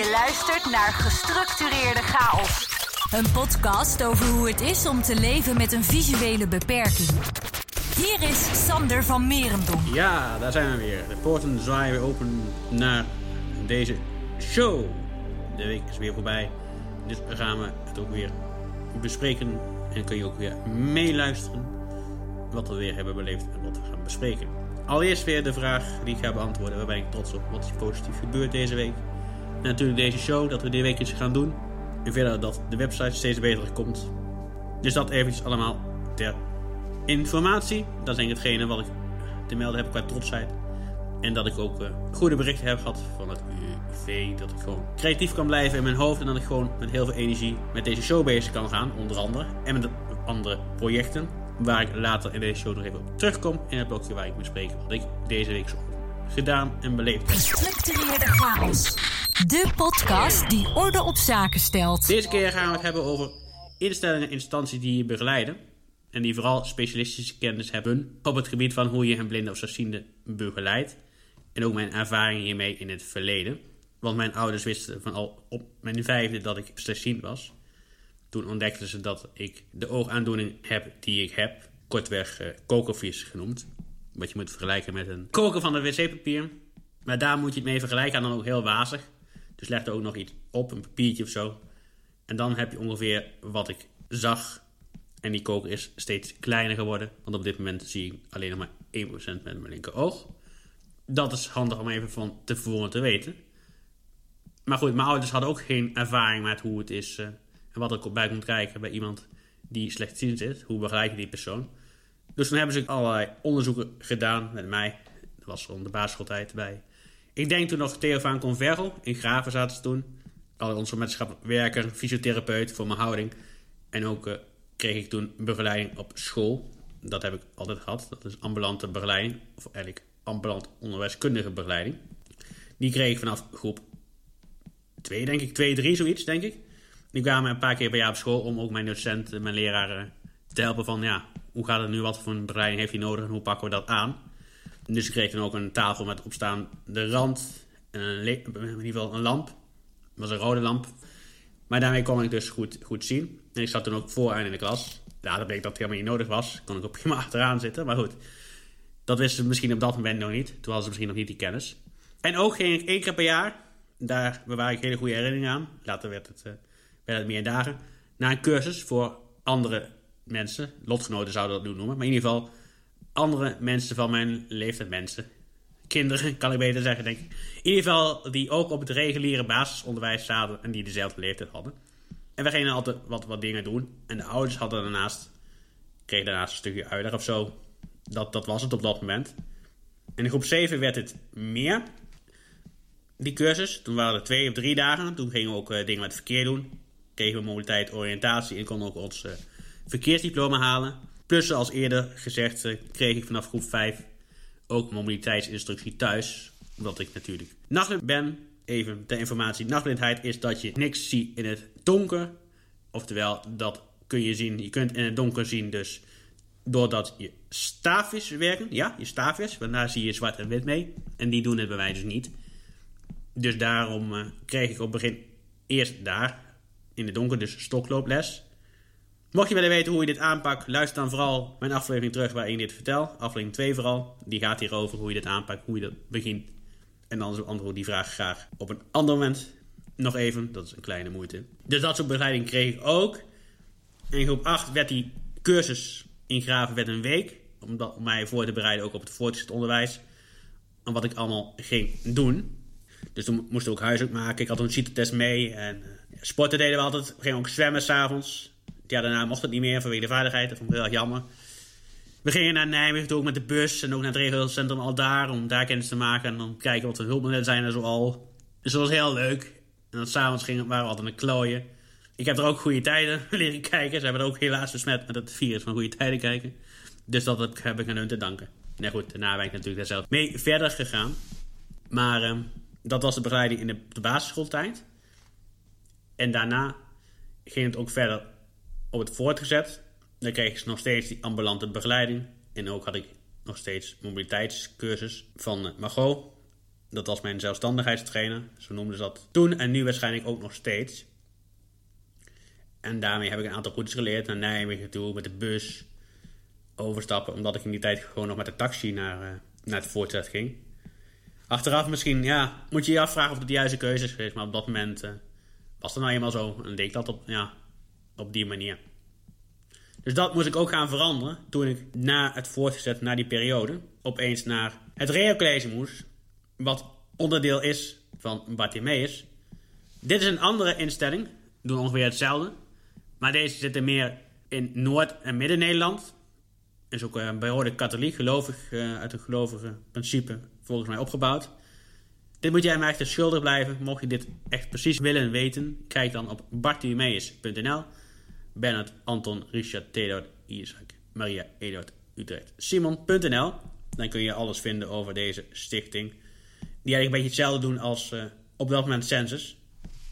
Je luistert naar Gestructureerde Chaos. Een podcast over hoe het is om te leven met een visuele beperking. Hier is Sander van Merendom. Ja, daar zijn we weer. De poorten zwaaien weer open naar deze show. De week is weer voorbij. Dus gaan we het ook weer bespreken. En kun je ook weer meeluisteren wat we weer hebben beleefd en wat we gaan bespreken. Allereerst weer de vraag die ik ga beantwoorden. Waar ben ik trots op? Wat is positief gebeurd deze week? En natuurlijk deze show, dat we dit week iets gaan doen. En verder dat de website steeds beter komt. Dus dat eventjes allemaal ter informatie. Dat is hetgene wat ik te melden heb qua trotsheid. En dat ik ook uh, goede berichten heb gehad van het UV. Dat ik gewoon creatief kan blijven in mijn hoofd. En dat ik gewoon met heel veel energie met deze show bezig kan gaan. Onder andere. En met andere projecten. Waar ik later in deze show nog even op terugkom. In het blokje waar ik bespreek wat ik deze week zo gedaan en beleefd heb. Gestructureerde chaos. De podcast die orde op zaken stelt. Deze keer gaan we het hebben over instellingen en instanties die je begeleiden. En die vooral specialistische kennis hebben op het gebied van hoe je een blinde of slechtziende begeleidt. En ook mijn ervaringen hiermee in het verleden. Want mijn ouders wisten van al op mijn vijfde dat ik slechtziend was. Toen ontdekten ze dat ik de oogaandoening heb die ik heb. Kortweg uh, genoemd. Wat je moet vergelijken met een koker van de wc-papier. Maar daar moet je het mee vergelijken en dan ook heel wazig. Dus leg er ook nog iets op, een papiertje of zo. En dan heb je ongeveer wat ik zag. En die koker is steeds kleiner geworden. Want op dit moment zie ik alleen nog maar 1% met mijn linker oog. Dat is handig om even van tevoren te weten. Maar goed, mijn ouders hadden ook geen ervaring met hoe het is. Uh, en wat er bij komt kijken bij iemand die slechtziend is. Hoe begeleid je die persoon? Dus toen hebben ze allerlei onderzoeken gedaan met mij. Dat was rond de basisschooltijd bij. Ik denk toen nog Theo van Convergel. In Graven zaten ze toen. Al onze werker, fysiotherapeut voor mijn houding. En ook uh, kreeg ik toen begeleiding op school. Dat heb ik altijd gehad. Dat is ambulante begeleiding. Of eigenlijk ambulant onderwijskundige begeleiding. Die kreeg ik vanaf groep 2, denk ik. 2, 3, zoiets, denk ik. Die kwamen een paar keer per jaar op school om ook mijn docent, mijn leraar te helpen van... ja, hoe gaat het nu, wat voor een begeleiding heeft hij nodig en hoe pakken we dat aan? Dus ik kreeg dan ook een tafel met opstaande rand en een in ieder geval een lamp. Het was een rode lamp. Maar daarmee kon ik dus goed, goed zien. En ik zat toen ook vooraan in de klas. Dat bleek dat het helemaal niet nodig was. Kon ik ook prima achteraan zitten, maar goed. Dat wisten ze misschien op dat moment nog niet. Toen hadden ze misschien nog niet die kennis. En ook ging ik één keer per jaar, daar bewaar ik hele goede herinneringen aan. Later werd het, uh, meer dagen. Naar een cursus voor andere mensen. Lotgenoten zouden dat nu noemen. Maar in ieder geval andere mensen van mijn leeftijd, mensen. Kinderen, kan ik beter zeggen, denk ik. In ieder geval die ook op het reguliere basisonderwijs zaten en die dezelfde leeftijd hadden. En we gingen altijd wat, wat dingen doen. En de ouders hadden daarnaast, kregen daarnaast een stukje uitleg of zo. Dat, dat was het op dat moment. En in groep 7 werd het meer, die cursus. Toen waren er twee of drie dagen. Toen gingen we ook uh, dingen met verkeer doen. Kregen we mobiliteit, oriëntatie en konden ook ons uh, verkeersdiploma halen. Plus, zoals eerder gezegd, uh, kreeg ik vanaf groep 5 ook mobiliteitsinstructie thuis. Omdat ik natuurlijk nachtblind ben. Even ter informatie, nachtblindheid is dat je niks ziet in het donker. Oftewel, dat kun je zien, je kunt in het donker zien dus doordat je staafjes werken. Ja, je staafjes, want daar zie je zwart en wit mee. En die doen het bij mij dus niet. Dus daarom uh, kreeg ik op het begin eerst daar in het donker, dus stoklooples. Mocht je willen weten hoe je dit aanpakt, luister dan vooral mijn aflevering terug waarin ik dit vertel. Aflevering 2 vooral. Die gaat hierover hoe je dit aanpakt, hoe je dat begint. En dan antwoord die vraag graag op een ander moment. Nog even, dat is een kleine moeite. Dus dat soort begeleiding kreeg ik ook. In groep 8 werd die cursus in Graven werd een week. Om, dat, om mij voor te bereiden ook op het voortgezet onderwijs. En wat ik allemaal ging doen. Dus toen moest ik ook huiswerk maken. Ik had een CITO-test mee. En uh, sporten deden we altijd. We gingen ook zwemmen s'avonds. Ja, daarna mocht het niet meer vanwege de veiligheid. Dat vond ik heel erg jammer. We gingen naar Nijmegen toe, ook met de bus. En ook naar het regelcentrum al daar. Om daar kennis te maken. En dan kijken wat de hulpmiddelen zijn en zo al. Dus dat was heel leuk. En dan s'avonds waren we altijd een klooien. Ik heb er ook goede tijden leren kijken. Ze hebben er ook helaas besmet met het virus van goede tijden kijken. Dus dat heb ik aan hun te danken. Nou goed, daarna ben ik natuurlijk daar zelf mee verder gegaan. Maar uh, dat was de begeleiding in de basisschooltijd. En daarna ging het ook verder op het voortgezet. Dan kreeg ik nog steeds die ambulante begeleiding. En ook had ik nog steeds mobiliteitscursus van uh, Margot. Dat was mijn zelfstandigheidstrainer, zo noemden ze dat toen en nu waarschijnlijk ook nog steeds. En daarmee heb ik een aantal routes geleerd naar Nijmegen toe met de bus overstappen, omdat ik in die tijd gewoon nog met de taxi naar, uh, naar het voortzet ging. Achteraf misschien, ja, moet je je afvragen of het de juiste keuze is geweest, maar op dat moment uh, was het nou eenmaal zo en deed ik dat op, ja, op die manier. Dus dat moest ik ook gaan veranderen toen ik na het voortgezet, na die periode, opeens naar het Rio moest, wat onderdeel is van Bartimeus. Dit is een andere instelling, doen ongeveer hetzelfde, maar deze zitten meer in Noord- en Midden-Nederland. Is ook een behoorlijk katholiek, gelovig, uh, uit een gelovige principe volgens mij opgebouwd. Dit moet jij mij echt schuldig blijven. Mocht je dit echt precies willen weten, kijk dan op bartimeus.nl. Bernard, Anton, Richard, Theodor, Isaac, Maria, Eduard, Utrecht, Simon.nl. Dan kun je alles vinden over deze stichting. Die eigenlijk een beetje hetzelfde doen als uh, op dat moment Census.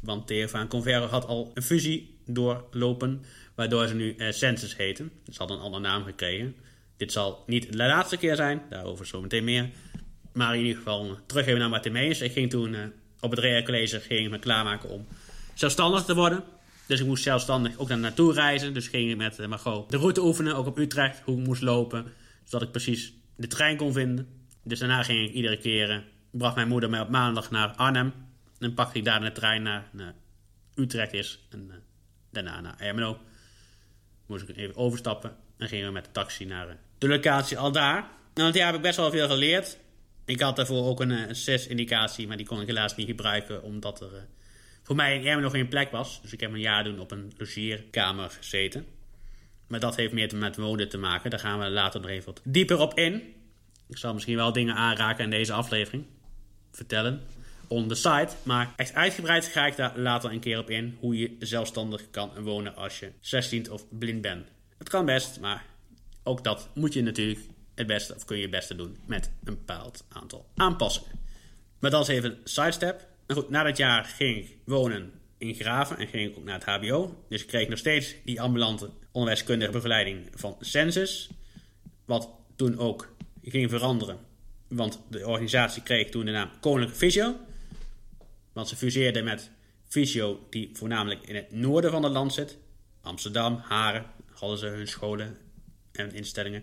Want Theo en Converre had al een fusie doorlopen, waardoor ze nu uh, Census heten. Ze hadden een andere naam gekregen. Dit zal niet de laatste keer zijn, daarover zo meteen meer. Maar in ieder geval terug even naar Bartimeus. Ik ging toen op het Rea College ging me klaarmaken om zelfstandig te worden. Dus ik moest zelfstandig ook naar naartoe reizen. Dus ging ik met uh, Margot de route oefenen, ook op Utrecht, hoe ik moest lopen. Zodat ik precies de trein kon vinden. Dus daarna ging ik iedere keer, uh, bracht mijn moeder mij op maandag naar Arnhem. En pakte ik daar de trein naar, naar Utrecht is. En uh, daarna naar Ermelo. Moest ik even overstappen. En gingen we met de taxi naar de locatie al daar. Nou, daar heb ik best wel veel geleerd. Ik had daarvoor ook een, een CIS-indicatie, maar die kon ik helaas niet gebruiken, omdat er voor mij in nog geen plek was. Dus ik heb een jaar doen op een logeerkamer gezeten. Maar dat heeft meer met wonen te maken. Daar gaan we later nog even wat dieper op in. Ik zal misschien wel dingen aanraken in deze aflevering. Vertellen. On the site. Maar echt uitgebreid ga ik daar later een keer op in. Hoe je zelfstandig kan wonen als je 16 of blind bent. Het kan best, maar ook dat moet je natuurlijk het beste, of kun je het beste doen met een bepaald aantal aanpassingen. Maar dat is even een sidestep. En goed, na dat jaar ging ik wonen in Graven en ging ik ook naar het HBO. Dus ik kreeg nog steeds die ambulante onderwijskundige begeleiding van Census. Wat toen ook ging veranderen. Want de organisatie kreeg toen de naam Koninklijke Fysio. Want ze fuseerden met Fysio die voornamelijk in het noorden van het land zit. Amsterdam, Haren, hadden ze hun scholen en instellingen.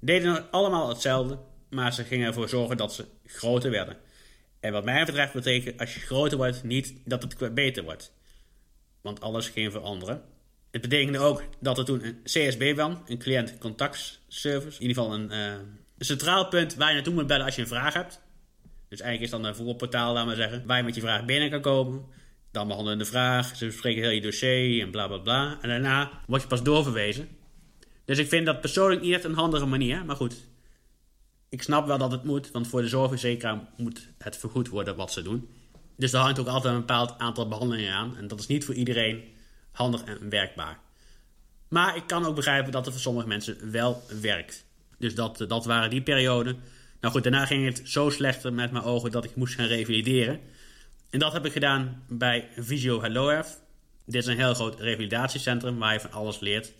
Deden allemaal hetzelfde, maar ze gingen ervoor zorgen dat ze groter werden. En wat mij betreft betekent als je groter wordt niet dat het beter wordt. Want alles ging veranderen. Het betekende ook dat er toen een CSB kwam, een client contact service. In ieder geval een, uh, een centraal punt waar je naartoe moet bellen als je een vraag hebt. Dus eigenlijk is dan een voorportaal, laat maar zeggen, waar je met je vraag binnen kan komen. Dan behandelen de vraag, ze bespreken heel je dossier en bla bla bla. En daarna word je pas doorverwezen. Dus ik vind dat persoonlijk niet echt een handige manier. Maar goed, ik snap wel dat het moet, want voor de zorgverzekeraar moet het vergoed worden wat ze doen. Dus daar hangt ook altijd een bepaald aantal behandelingen aan. En dat is niet voor iedereen handig en werkbaar. Maar ik kan ook begrijpen dat het voor sommige mensen wel werkt. Dus dat, dat waren die perioden. Nou goed, daarna ging het zo slechter met mijn ogen dat ik moest gaan revalideren. En dat heb ik gedaan bij Visio HelloEarth. Dit is een heel groot revalidatiecentrum waar je van alles leert.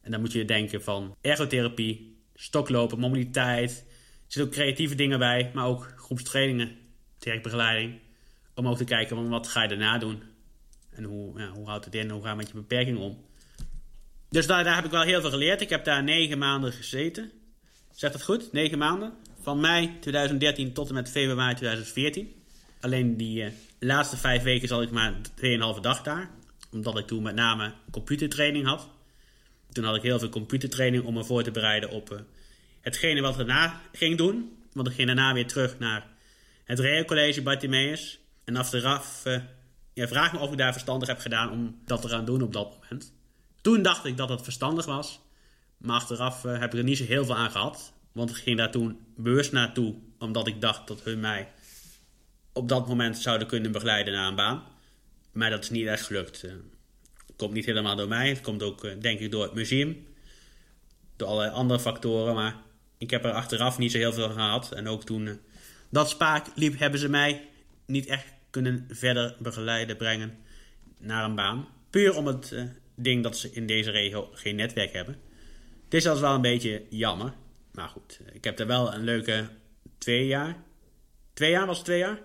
En dan moet je denken van ergotherapie, stoklopen, mobiliteit. Zitten ook creatieve dingen bij, maar ook groepstrainingen, werkbegeleiding. Om ook te kijken van wat ga je daarna doen. En hoe, ja, hoe houdt het in, hoe ga je met je beperking om. Dus daar, daar heb ik wel heel veel geleerd. Ik heb daar negen maanden gezeten. Zegt dat goed? Negen maanden. Van mei 2013 tot en met februari 2014. Alleen die uh, laatste vijf weken zat ik maar 2,5 dag daar. Omdat ik toen met name computertraining had. Toen had ik heel veel computertraining om me voor te bereiden op uh, hetgene wat daarna ging doen. Want ik ging daarna weer terug naar het Real Bartimeus. En achteraf uh, ja, vraag me of ik daar verstandig heb gedaan om dat te gaan doen op dat moment. Toen dacht ik dat het verstandig was. Maar achteraf uh, heb ik er niet zo heel veel aan gehad. Want ik ging daar toen bewust naartoe. Omdat ik dacht dat hun mij op dat moment zouden kunnen begeleiden naar een baan. Maar dat is niet echt gelukt komt niet helemaal door mij. Het komt ook, eh, denk ik, door het museum. Door allerlei andere factoren. Maar ik heb er achteraf niet zo heel veel gehad. En ook toen uh, dat spaak liep, hebben ze mij niet echt kunnen verder begeleiden, brengen naar een baan. Puur om het uh, ding dat ze in deze regio geen netwerk hebben. Het is wel een beetje jammer. Maar goed, ik heb er wel een leuke twee jaar twee jaar, was het twee jaar?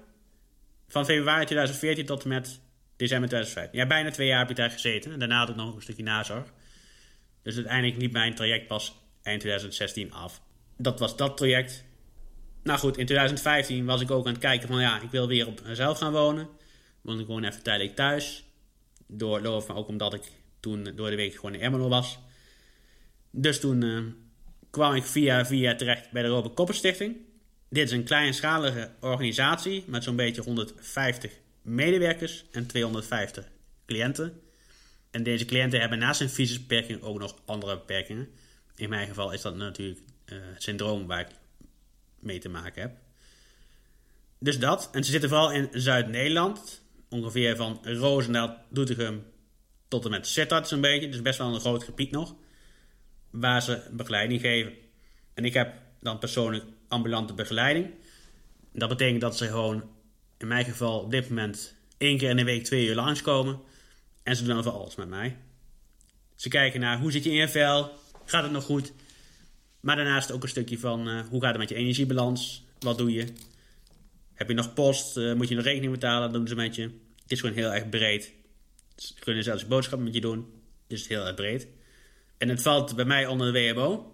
Van februari 2014 tot en met december 2015. Ja, bijna twee jaar heb ik daar gezeten. En daarna had ik nog een stukje nazorg. Dus uiteindelijk liep mijn traject pas eind 2016 af. Dat was dat traject. Nou goed, in 2015 was ik ook aan het kijken van ja, ik wil weer op mezelf gaan wonen. Want ik woon even tijdelijk thuis. Doorloop, maar ook omdat ik toen door de week gewoon in Ermelo was. Dus toen uh, kwam ik via via terecht bij de Robert Koppen Stichting. Dit is een kleinschalige organisatie met zo'n beetje 150 medewerkers en 250 cliënten. En deze cliënten hebben naast een fysische beperking ook nog andere beperkingen. In mijn geval is dat natuurlijk syndroom waar ik mee te maken heb. Dus dat. En ze zitten vooral in Zuid-Nederland. Ongeveer van Roosendaal, Doetinchem tot en met Sittard zo'n beetje. Dus best wel een groot gebied nog. Waar ze begeleiding geven. En ik heb dan persoonlijk ambulante begeleiding. Dat betekent dat ze gewoon, in mijn geval op dit moment, één keer in de week twee uur langskomen. En ze doen voor alles met mij. Ze kijken naar hoe zit je in je vel, gaat het nog goed. Maar daarnaast ook een stukje van uh, hoe gaat het met je energiebalans, wat doe je. Heb je nog post, uh, moet je nog rekening betalen, doen ze met je. Het is gewoon heel erg breed. Ze kunnen zelfs boodschappen met je doen. Dus het is heel erg breed. En het valt bij mij onder de WMO.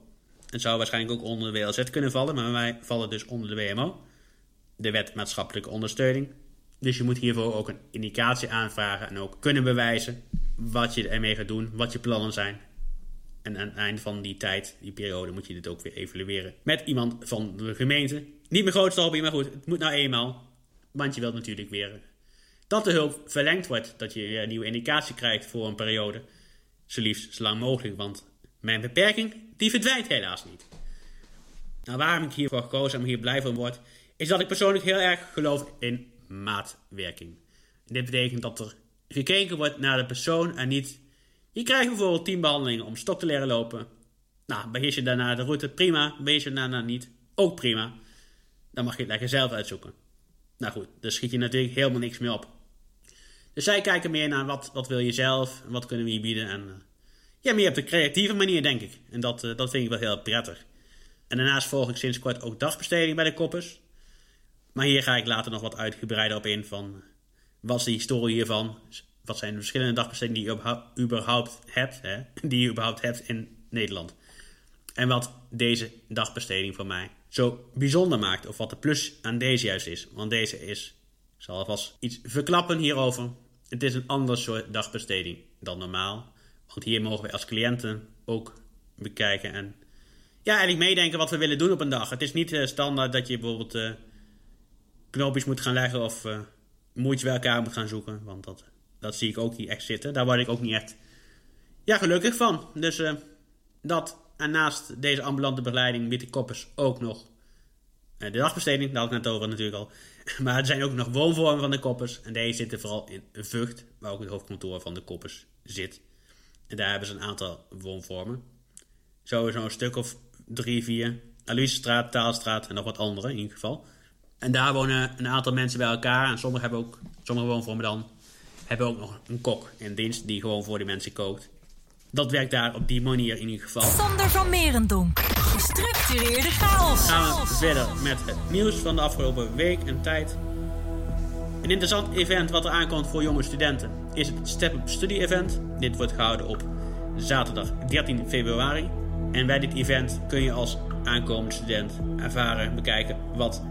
Het zou waarschijnlijk ook onder de WLZ kunnen vallen, maar bij mij valt het dus onder de WMO. De wet maatschappelijke ondersteuning. Dus je moet hiervoor ook een indicatie aanvragen en ook kunnen bewijzen wat je ermee gaat doen, wat je plannen zijn. En aan het eind van die tijd, die periode, moet je dit ook weer evalueren met iemand van de gemeente. Niet mijn grootste hobby, maar goed, het moet nou eenmaal. Want je wilt natuurlijk weer dat de hulp verlengd wordt, dat je een nieuwe indicatie krijgt voor een periode. Zo liefst zo lang mogelijk, want mijn beperking, die verdwijnt helaas niet. Nou, waarom ik hiervoor gekozen en hier blij van word, is dat ik persoonlijk heel erg geloof in maatwerking. Dit betekent dat er gekeken wordt naar de persoon en niet... Je krijgt bijvoorbeeld 10 behandelingen om stok te leren lopen. Nou, beheers je daarna de route, prima. Beheers je daarna niet, ook prima. Dan mag je het lekker zelf uitzoeken. Nou goed, daar schiet je natuurlijk helemaal niks meer op. Dus zij kijken meer naar wat, wat wil je zelf, wat kunnen we je bieden. En uh, ja, meer op de creatieve manier, denk ik. En dat, uh, dat vind ik wel heel prettig. En daarnaast volg ik sinds kort ook dagbesteding bij de koppers. Maar hier ga ik later nog wat uitgebreider op in van wat is de historie hiervan? Wat zijn de verschillende dagbestedingen die je überhaupt hebt, hè? die je überhaupt hebt in Nederland? En wat deze dagbesteding voor mij zo bijzonder maakt, of wat de plus aan deze juist is. Want deze is, ik zal alvast iets verklappen hierover. Het is een ander soort dagbesteding dan normaal. Want hier mogen we als cliënten ook bekijken en ja, eigenlijk meedenken wat we willen doen op een dag. Het is niet uh, standaard dat je bijvoorbeeld uh, knoopjes moet gaan leggen of uh, moeitjes bij elkaar moet gaan zoeken. Want dat, dat zie ik ook niet echt zitten. Daar word ik ook niet echt ja, gelukkig van. Dus dat en naast deze ambulante begeleiding biedt de koppers ook nog de dagbesteding. Daar had ik net over natuurlijk al. Maar er zijn ook nog woonvormen van de koppers. En deze zitten vooral in Vught, waar ook het hoofdkantoor van de koppers zit. En daar hebben ze een aantal woonvormen. Sowieso een stuk of drie, vier. Aloysestraat, Taalstraat en nog wat andere in ieder geval. En daar wonen een aantal mensen bij elkaar. En sommigen hebben ook, sommige woonvormen dan, hebben ook nog een kok in dienst die gewoon voor die mensen kookt. Dat werkt daar op die manier in ieder geval. Sander van Merendonk. Gestructureerde chaos. Gaan we verder met het nieuws van de afgelopen week en tijd. Een interessant event wat er aankomt voor jonge studenten is het Step Up Study Event. Dit wordt gehouden op zaterdag 13 februari. En bij dit event kun je als aankomend student ervaren, bekijken wat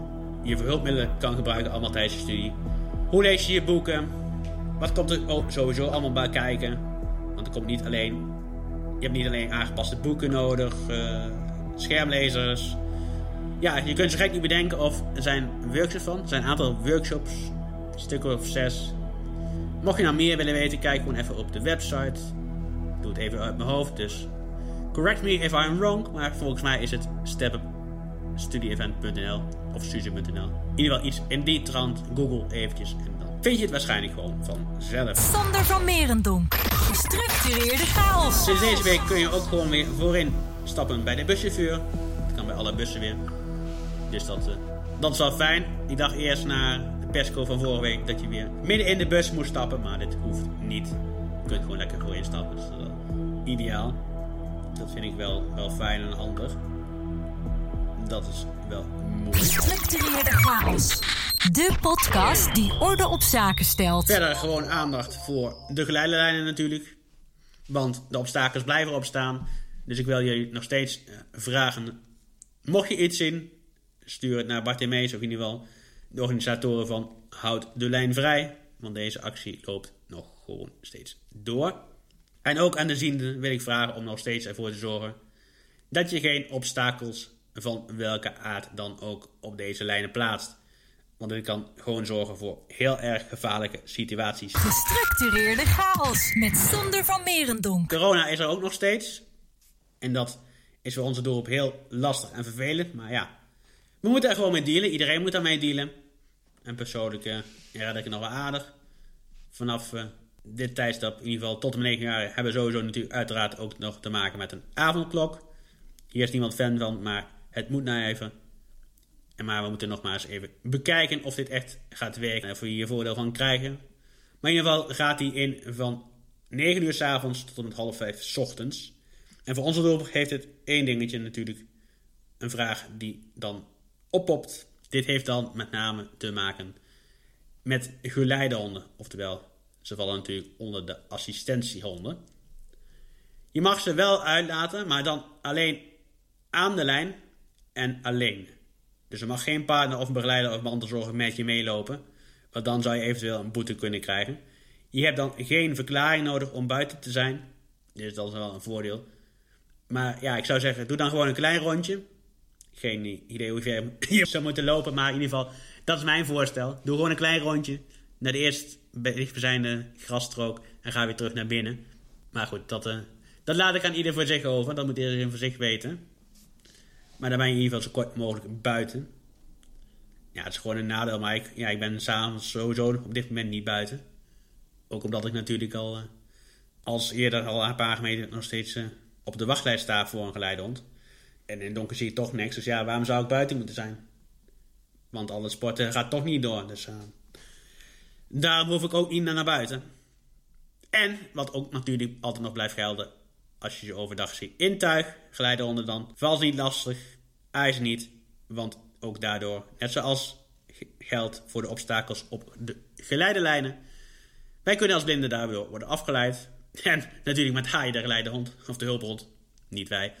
je voor hulpmiddelen kan gebruiken allemaal tijdens je studie. Hoe lees je je boeken? Wat komt er sowieso allemaal bij kijken? Want er komt niet alleen, je hebt niet alleen aangepaste boeken nodig, uh, schermlezers. Ja, je kunt zo gek niet bedenken of er zijn workshops van. Er zijn een aantal workshops, een stuk of zes. Mocht je nou meer willen weten, kijk gewoon even op de website. Ik doe het even uit mijn hoofd, dus correct me if I'm wrong. Maar volgens mij is het stepupstudieevent.nl of suze.nl. In ieder geval iets in die trant. Google eventjes en vind je het waarschijnlijk gewoon vanzelf. Sander van Merendonk. Gestructureerde chaos. Sinds deze week kun je ook gewoon weer voorin stappen bij de buschauffeur. Dat kan bij alle bussen weer. Dus dat, uh, dat is wel fijn. Ik dacht eerst naar de persco van vorige week dat je weer midden in de bus moest stappen. Maar dit hoeft niet. Je kunt gewoon lekker voorin stappen. Dus dat is ideaal. Dat vind ik wel, wel fijn en handig. dat is wel mooi. Gestructureerde chaos. De podcast die orde op zaken stelt. Verder gewoon aandacht voor de geleiderlijnen natuurlijk. Want de obstakels blijven opstaan. Dus ik wil jullie nog steeds eh, vragen. Mocht je iets zien, stuur het naar Bartimeus of in ieder geval de organisatoren van Houd de Lijn Vrij. Want deze actie loopt nog gewoon steeds door. En ook aan de zienden wil ik vragen om nog steeds ervoor te zorgen dat je geen obstakels van welke aard dan ook op deze lijnen plaatst. Want dit kan gewoon zorgen voor heel erg gevaarlijke situaties. Gestructureerde chaos met Sander van Merendonk. Corona is er ook nog steeds. En dat is voor onze dorp heel lastig en vervelend. Maar ja, we moeten er gewoon mee dealen. Iedereen moet daarmee dealen. En persoonlijk uh, ja, dat ik nog wel aardig. Vanaf uh, dit tijdstap, in ieder geval tot mijn 9 jaar, hebben we sowieso natuurlijk uiteraard ook nog te maken met een avondklok. Hier is niemand fan van, maar het moet nou even. Maar we moeten nog maar eens even bekijken of dit echt gaat werken en of we hier voordeel van krijgen. Maar in ieder geval gaat die in van 9 uur s avonds tot en half 5 s ochtends. En voor onze dorp heeft het één dingetje natuurlijk. Een vraag die dan oppopt. Dit heeft dan met name te maken met geleidehonden. Oftewel, ze vallen natuurlijk onder de assistentiehonden. Je mag ze wel uitlaten, maar dan alleen aan de lijn en alleen. Dus er mag geen partner of begeleider of mantelzorger met je meelopen. Want dan zou je eventueel een boete kunnen krijgen. Je hebt dan geen verklaring nodig om buiten te zijn. Dus dat is wel een voordeel. Maar ja, ik zou zeggen, doe dan gewoon een klein rondje. Geen idee hoe ver je zou moeten lopen, maar in ieder geval, dat is mijn voorstel. Doe gewoon een klein rondje naar de eerst dichtbijzijnde grasstrook en ga weer terug naar binnen. Maar goed, dat, uh, dat laat ik aan ieder voor zich over. Dat moet iedereen voor zich weten. Maar dan ben je in ieder geval zo kort mogelijk buiten. Ja, het is gewoon een nadeel, maar ik, ja, ik ben s'avonds sowieso op dit moment niet buiten. Ook omdat ik natuurlijk al, uh, als eerder al een paar gemeenten nog steeds uh, op de wachtlijst sta voor een geleidehond. En in donker zie je toch niks, dus ja, waarom zou ik buiten moeten zijn? Want alle sporten gaat toch niet door, dus uh, daarom hoef ik ook niet naar buiten. En, wat ook natuurlijk altijd nog blijft gelden, als je ze overdag ziet. Intuig, geleidehonden dan. Vals niet lastig, ijzer niet, want ook daardoor, net zoals geldt voor de obstakels op de geleidelijnen, wij kunnen als blinden daardoor worden afgeleid. En natuurlijk met haai de geleidehond, of de hulphond, niet wij.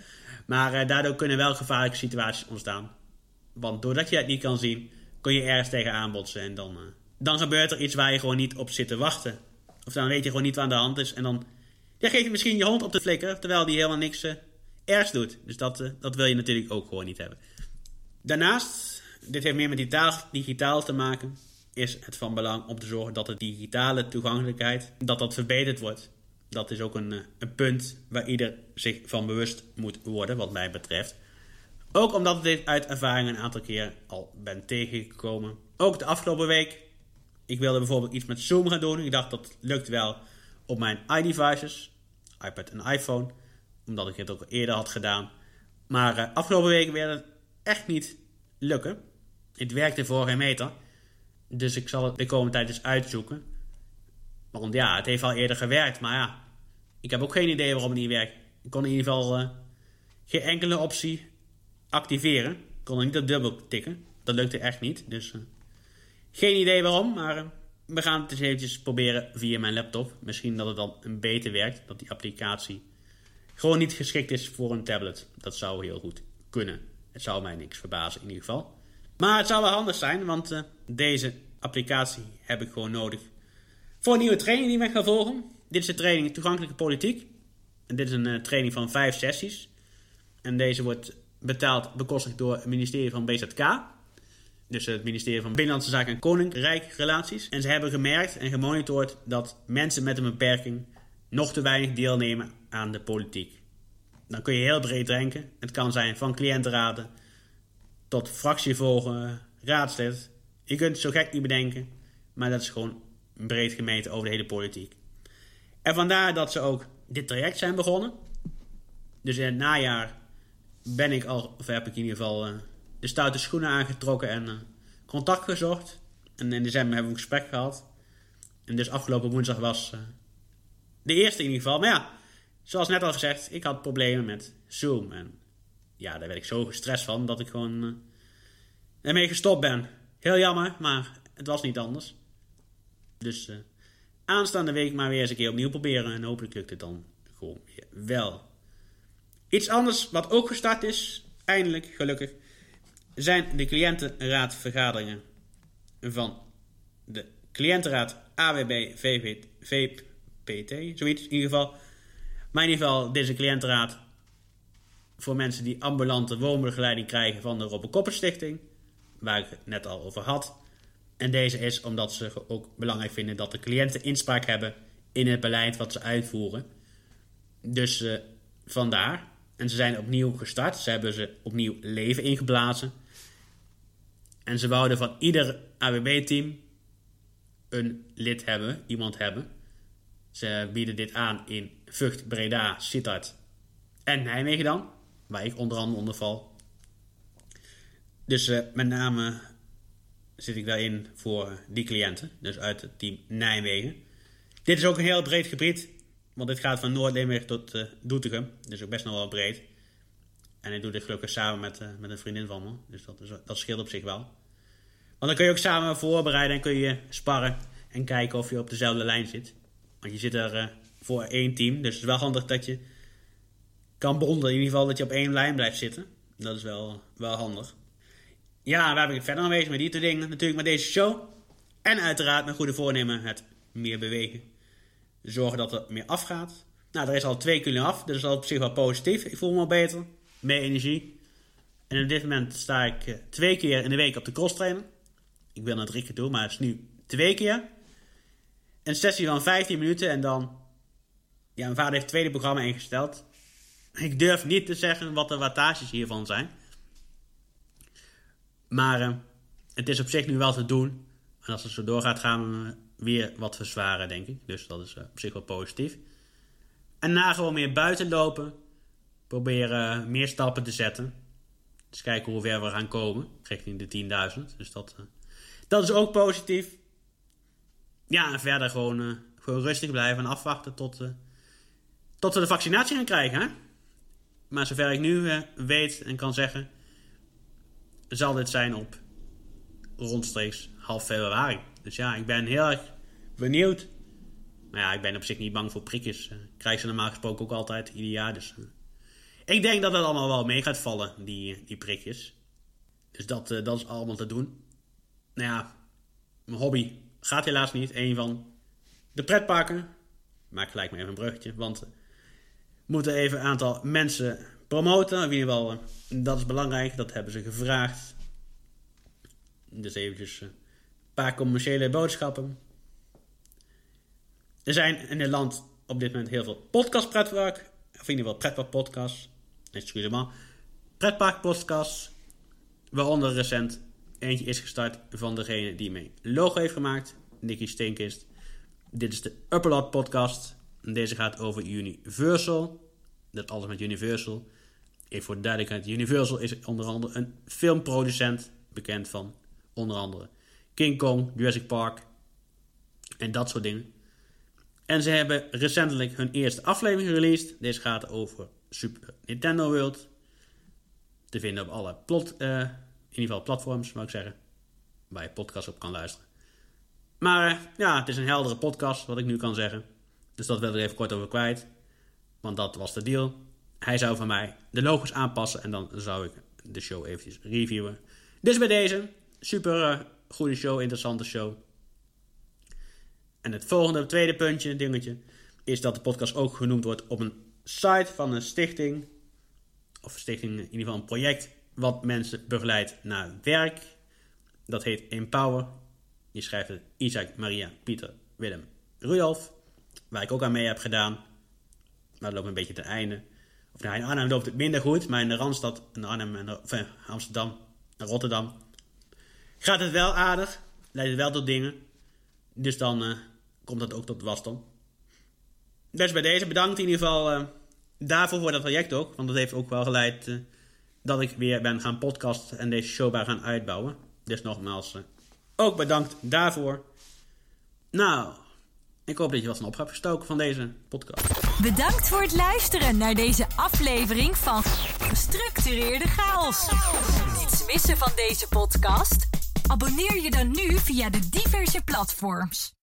Maar uh, daardoor kunnen wel gevaarlijke situaties ontstaan. Want doordat je het niet kan zien, kun je ergens tegen aanbotsen en dan, uh, dan gebeurt er iets waar je gewoon niet op zit te wachten. Of dan weet je gewoon niet wat aan de hand is en dan je misschien je hond op de flikker, terwijl die helemaal niks uh, ergs doet. Dus dat, uh, dat wil je natuurlijk ook gewoon niet hebben. Daarnaast, dit heeft meer met digitaal, digitaal te maken, is het van belang om te zorgen dat de digitale toegankelijkheid, dat dat verbeterd wordt. Dat is ook een, uh, een punt waar ieder zich van bewust moet worden, wat mij betreft. Ook omdat ik dit uit ervaring een aantal keer al ben tegengekomen. Ook de afgelopen week. Ik wilde bijvoorbeeld iets met Zoom gaan doen. Ik dacht dat lukt wel op mijn iDevices, iPad en iPhone, omdat ik het ook eerder had gedaan. Maar uh, afgelopen week werd het echt niet lukken. Het werkte voor meter. Dus ik zal het de komende tijd eens uitzoeken. Want ja, het heeft al eerder gewerkt, maar ja, ik heb ook geen idee waarom het niet werkt. Ik kon in ieder geval uh, geen enkele optie activeren. Ik kon er niet op dubbel tikken. Dat lukte echt niet. Dus uh, geen idee waarom, maar we gaan het eens eventjes proberen via mijn laptop. Misschien dat het dan beter werkt. Dat die applicatie gewoon niet geschikt is voor een tablet. Dat zou heel goed kunnen. Het zou mij niks verbazen in ieder geval. Maar het zou wel handig zijn, want uh, deze applicatie heb ik gewoon nodig. Voor een nieuwe training die ik ga volgen. Dit is de training Toegankelijke Politiek. En dit is een uh, training van vijf sessies. En deze wordt betaald, bekostigd door het ministerie van BZK. Dus het ministerie van Binnenlandse Zaken en Koninkrijkrelaties. En ze hebben gemerkt en gemonitord dat mensen met een beperking nog te weinig deelnemen aan de politiek. Dan kun je heel breed denken. Het kan zijn van cliëntenraden tot fractievolger, raadslid. Je kunt het zo gek niet bedenken, maar dat is gewoon breed gemeten over de hele politiek. En vandaar dat ze ook dit traject zijn begonnen. Dus in het najaar ben ik al, of heb ik in ieder geval uh, de stoute schoenen aangetrokken en uh, contact gezocht. En in december hebben we een gesprek gehad. En dus afgelopen woensdag was uh, de eerste in ieder geval. Maar ja, zoals net al gezegd, ik had problemen met Zoom. En ja, daar werd ik zo gestrest van dat ik gewoon uh, ermee gestopt ben. Heel jammer, maar het was niet anders. Dus aanstaande week maar weer eens een keer opnieuw proberen en hopelijk lukt het dan gewoon wel. Iets anders wat ook gestart is, eindelijk gelukkig, zijn de cliëntenraadvergaderingen van de cliëntenraad AWB VPT, zoiets in ieder geval. Maar in ieder geval, deze cliëntenraad voor mensen die ambulante woonbegeleiding krijgen van de Robben Stichting, waar ik het net al over had. En deze is omdat ze ook belangrijk vinden dat de cliënten inspraak hebben in het beleid wat ze uitvoeren. Dus uh, vandaar. En ze zijn opnieuw gestart. Ze hebben ze opnieuw leven ingeblazen. En ze wouden van ieder AWB-team een lid hebben, iemand hebben. Ze bieden dit aan in Vught, Breda, Sittard en Nijmegen dan, waar ik onder andere onder val. Dus uh, met name zit ik daarin voor die cliënten, dus uit het team Nijmegen. Dit is ook een heel breed gebied, want dit gaat van Noord-Limburg tot uh, Doetinchem, dus ook best nog wel breed. En ik doe dit gelukkig samen met, uh, met een vriendin van me, dus dat, is, dat scheelt op zich wel. Want dan kun je ook samen voorbereiden en kun je sparren en kijken of je op dezelfde lijn zit. Want je zit er uh, voor één team, dus het is wel handig dat je kan bonden. In ieder geval dat je op één lijn blijft zitten. Dat is wel, wel handig. Ja, waar ben ik verder aan bezig met die twee dingen? Natuurlijk met deze show. En uiteraard mijn goede voornemen, het meer bewegen. Zorgen dat er meer afgaat. Nou, er is al twee kilo af, dus dat is op zich wel positief. Ik voel me al beter, meer energie. En op dit moment sta ik uh, twee keer in de week op de cross trainen. Ik wil naar drie keer toe, maar het is nu twee keer. Een sessie van 15 minuten en dan... Ja, mijn vader heeft het tweede programma ingesteld. Ik durf niet te zeggen wat de wattages hiervan zijn. Maar uh, het is op zich nu wel te doen. En als het zo doorgaat, gaan we weer wat verzwaren, denk ik. Dus dat is uh, op zich wel positief. En na gewoon meer buiten lopen. Proberen meer stappen te zetten. Dus kijken hoe ver we gaan komen. Richting de 10.000. Dus dat, dat is ook positief. Ja, en verder gewoon, gewoon rustig blijven en afwachten tot, tot we de vaccinatie gaan krijgen. Hè? Maar zover ik nu weet en kan zeggen zal dit zijn op rondstreeks half februari. Dus ja, ik ben heel erg benieuwd. Maar ja, ik ben op zich niet bang voor prikjes. Ik krijg ze normaal gesproken ook altijd ieder jaar. Dus ik denk dat het allemaal wel mee gaat vallen, die, die prikjes. Dus dat, uh, dat is allemaal te doen. Nou ja, mijn hobby gaat helaas niet. Een van de pretparken. Maak gelijk maar even een bruggetje. Want we moeten even een aantal mensen promoten. In ieder geval, dat is belangrijk. Dat hebben ze gevraagd. Dus eventjes een paar commerciële boodschappen. Er zijn in het land op dit moment heel veel podcast-pretpark. Of in ieder geval pretpark-podcasts. Excuseer me. Pretpark-podcasts. Waaronder recent eentje is gestart van degene die mijn logo heeft gemaakt. Nicky Steenkist. Dit is de Upperlot podcast. Deze gaat over Universal. Dat alles met Universal. Even voor de duidelijkheid, Universal is onder andere een filmproducent, bekend van onder andere King Kong, Jurassic Park en dat soort dingen. En ze hebben recentelijk hun eerste aflevering released. Deze gaat over Super Nintendo World. Te vinden op alle plot, uh, in ieder geval platforms, mag ik zeggen. Waar je podcast op kan luisteren. Maar uh, ja, het is een heldere podcast, wat ik nu kan zeggen. Dus dat wil ik er even kort over kwijt. Want dat was de deal. Hij zou van mij de logos aanpassen en dan zou ik de show eventjes reviewen. Dus bij deze, super uh, goede show, interessante show. En het volgende, tweede puntje, dingetje, is dat de podcast ook genoemd wordt op een site van een stichting. Of stichting, in ieder geval een project, wat mensen begeleidt naar werk. Dat heet Empower. Je schrijft het Isaac, Maria, Pieter, Willem, Rudolf. Waar ik ook aan mee heb gedaan. Maar dat loopt een beetje ten einde. Of nou, in Arnhem loopt het minder goed, maar in de Randstad, in Arnhem en eh, Amsterdam en Rotterdam gaat het wel aardig. Leidt het wel tot dingen. Dus dan uh, komt dat ook tot wasdom. Dus bij deze bedankt in ieder geval eh, daarvoor voor dat project ook. Want dat heeft ook wel geleid eh, dat ik weer ben gaan podcasten en deze show gaan uitbouwen. Dus nogmaals, eh, ook bedankt daarvoor. Nou, ik hoop dat je wat van op hebt gestoken van deze podcast. Bedankt voor het luisteren naar deze aflevering van Gestructureerde Chaos. Niets missen van deze podcast? Abonneer je dan nu via de diverse platforms.